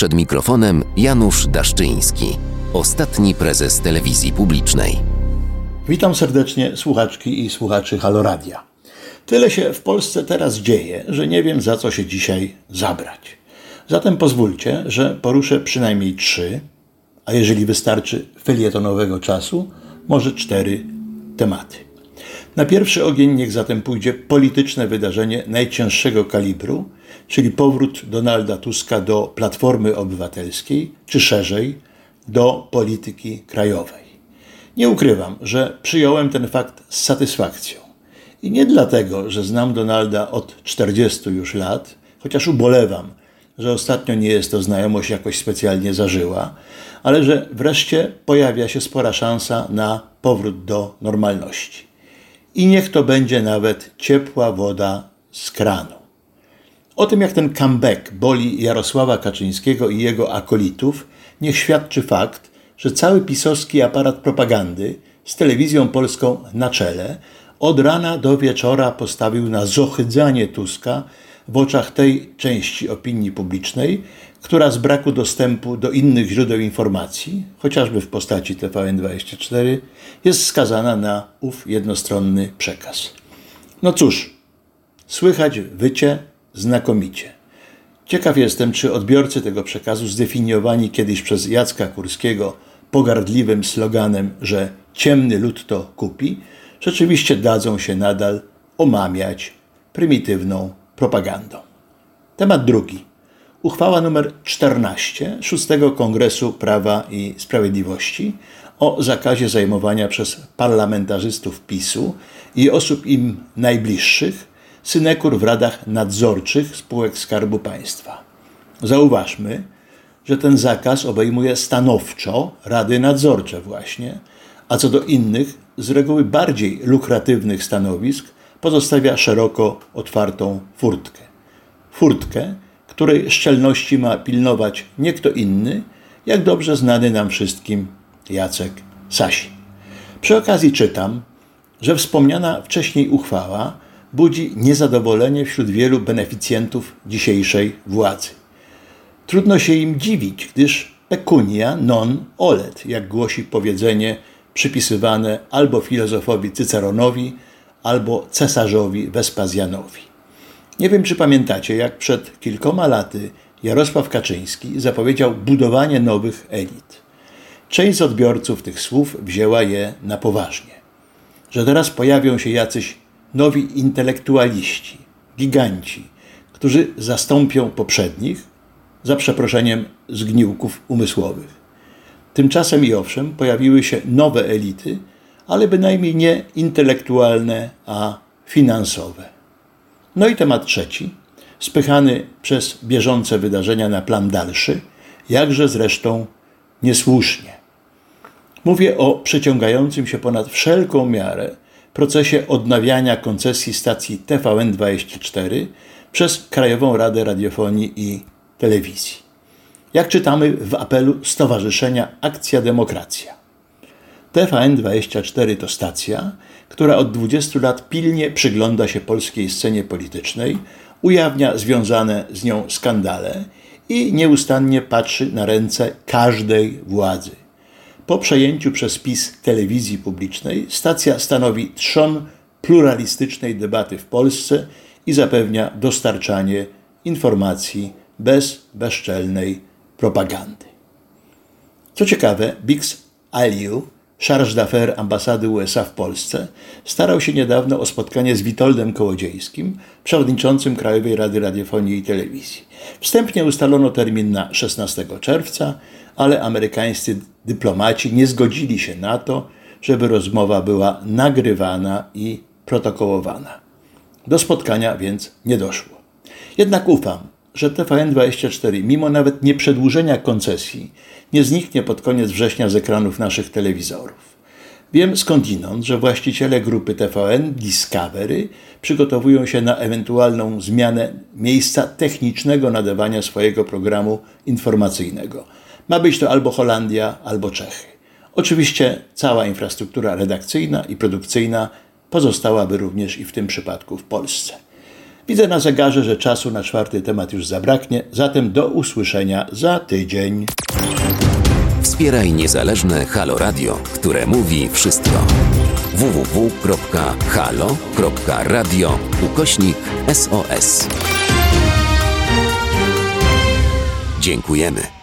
Przed mikrofonem Janusz Daszczyński, ostatni prezes telewizji publicznej. Witam serdecznie słuchaczki i słuchaczy Haloradia. Tyle się w Polsce teraz dzieje, że nie wiem za co się dzisiaj zabrać. Zatem pozwólcie, że poruszę przynajmniej trzy, a jeżeli wystarczy felietonowego czasu, może cztery tematy. Na pierwszy ogień niech zatem pójdzie polityczne wydarzenie najcięższego kalibru, czyli powrót Donalda Tuska do Platformy Obywatelskiej, czy szerzej do polityki krajowej. Nie ukrywam, że przyjąłem ten fakt z satysfakcją. I nie dlatego, że znam Donalda od 40 już lat, chociaż ubolewam, że ostatnio nie jest to znajomość jakoś specjalnie zażyła, ale że wreszcie pojawia się spora szansa na powrót do normalności. I niech to będzie nawet ciepła woda z kranu. O tym, jak ten comeback boli Jarosława Kaczyńskiego i jego akolitów, niech świadczy fakt, że cały pisowski aparat propagandy z telewizją polską na czele od rana do wieczora postawił na zohydzanie Tuska w oczach tej części opinii publicznej, która z braku dostępu do innych źródeł informacji, chociażby w postaci TVN24, jest skazana na ów jednostronny przekaz. No cóż, słychać wycie znakomicie. Ciekaw jestem, czy odbiorcy tego przekazu, zdefiniowani kiedyś przez Jacka Kurskiego pogardliwym sloganem, że ciemny lud to kupi, rzeczywiście dadzą się nadal omamiać prymitywną propagandą. Temat drugi. Uchwała nr 14 6 Kongresu Prawa i Sprawiedliwości o zakazie zajmowania przez parlamentarzystów PiSu i osób im najbliższych synekur w radach nadzorczych spółek Skarbu Państwa. Zauważmy, że ten zakaz obejmuje stanowczo rady nadzorcze właśnie, a co do innych, z reguły bardziej lukratywnych stanowisk, pozostawia szeroko otwartą furtkę. Furtkę, której szczelności ma pilnować nie kto inny, jak dobrze znany nam wszystkim Jacek Sasi. Przy okazji czytam, że wspomniana wcześniej uchwała budzi niezadowolenie wśród wielu beneficjentów dzisiejszej władzy. Trudno się im dziwić, gdyż pecunia non olet, jak głosi powiedzenie przypisywane albo filozofowi Cyceronowi, albo cesarzowi Wespazjanowi. Nie wiem, czy pamiętacie, jak przed kilkoma laty Jarosław Kaczyński zapowiedział budowanie nowych elit. Część z odbiorców tych słów wzięła je na poważnie. Że teraz pojawią się jacyś nowi intelektualiści, giganci, którzy zastąpią poprzednich, za przeproszeniem, zgniłków umysłowych. Tymczasem i owszem, pojawiły się nowe elity, ale bynajmniej nie intelektualne, a finansowe. No i temat trzeci, spychany przez bieżące wydarzenia na plan dalszy, jakże zresztą niesłusznie. Mówię o przeciągającym się ponad wszelką miarę procesie odnawiania koncesji stacji TVN24 przez Krajową Radę Radiofonii i Telewizji. Jak czytamy w apelu Stowarzyszenia Akcja Demokracja. TVN24 to stacja, która od 20 lat pilnie przygląda się polskiej scenie politycznej, ujawnia związane z nią skandale i nieustannie patrzy na ręce każdej władzy. Po przejęciu przez PiS telewizji publicznej stacja stanowi trzon pluralistycznej debaty w Polsce i zapewnia dostarczanie informacji bez bezczelnej propagandy. Co ciekawe, Bix Aliu, charge d'affaires ambasady USA w Polsce, starał się niedawno o spotkanie z Witoldem Kołodziejskim, przewodniczącym Krajowej Rady Radiofonii i Telewizji. Wstępnie ustalono termin na 16 czerwca, ale amerykańscy dyplomaci nie zgodzili się na to, żeby rozmowa była nagrywana i protokołowana. Do spotkania więc nie doszło. Jednak ufam, że TVN24, mimo nawet nieprzedłużenia koncesji, nie zniknie pod koniec września z ekranów naszych telewizorów. Wiem skądinąd, że właściciele grupy TVN Discovery przygotowują się na ewentualną zmianę miejsca technicznego nadawania swojego programu informacyjnego. Ma być to albo Holandia, albo Czechy. Oczywiście cała infrastruktura redakcyjna i produkcyjna pozostałaby również i w tym przypadku w Polsce. Widzę na zegarze, że czasu na czwarty temat już zabraknie, zatem do usłyszenia za tydzień. Wspieraj niezależne Halo Radio, które mówi wszystko. www.halo.radio ukośnik SOS. Dziękujemy.